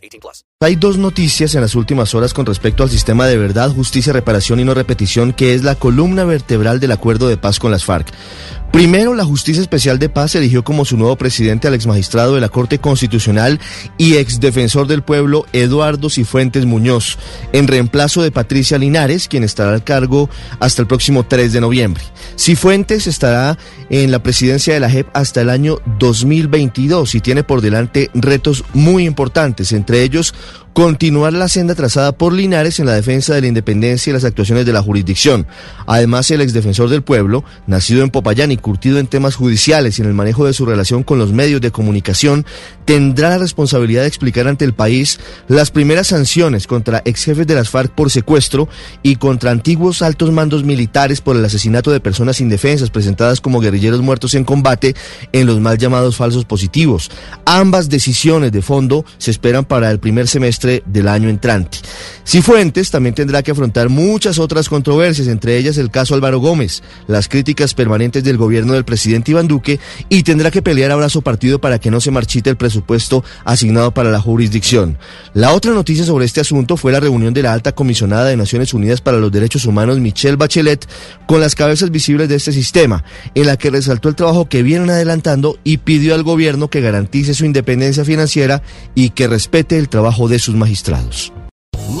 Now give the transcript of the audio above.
18 plus. Hay dos noticias en las últimas horas con respecto al sistema de verdad, justicia, reparación y no repetición, que es la columna vertebral del acuerdo de paz con las FARC. Primero, la Justicia Especial de Paz eligió como su nuevo presidente al exmagistrado de la Corte Constitucional y exdefensor del pueblo Eduardo Cifuentes Muñoz, en reemplazo de Patricia Linares, quien estará al cargo hasta el próximo 3 de noviembre. Cifuentes estará en la presidencia de la JEP hasta el año 2022 y tiene por delante retos muy importantes, entre ellos continuar la senda trazada por Linares en la defensa de la independencia y las actuaciones de la jurisdicción. Además, el exdefensor del pueblo, nacido en Popayán y curtido en temas judiciales y en el manejo de su relación con los medios de comunicación, tendrá la responsabilidad de explicar ante el país las primeras sanciones contra ex jefes de las FARC por secuestro y contra antiguos altos mandos militares por el asesinato de personas indefensas presentadas como guerrilleros muertos en combate en los mal llamados falsos positivos. Ambas decisiones de fondo se esperan para el primer semestre del año entrante. Cifuentes también tendrá que afrontar muchas otras controversias, entre ellas el caso Álvaro Gómez, las críticas permanentes del gobierno del presidente Iván Duque y tendrá que pelear ahora su partido para que no se marchite el presupuesto asignado para la jurisdicción. La otra noticia sobre este asunto fue la reunión de la alta comisionada de Naciones Unidas para los Derechos Humanos, Michelle Bachelet, con las cabezas visibles de este sistema, en la que resaltó el trabajo que vienen adelantando y pidió al gobierno que garantice su independencia financiera y que respete el trabajo de magistrados.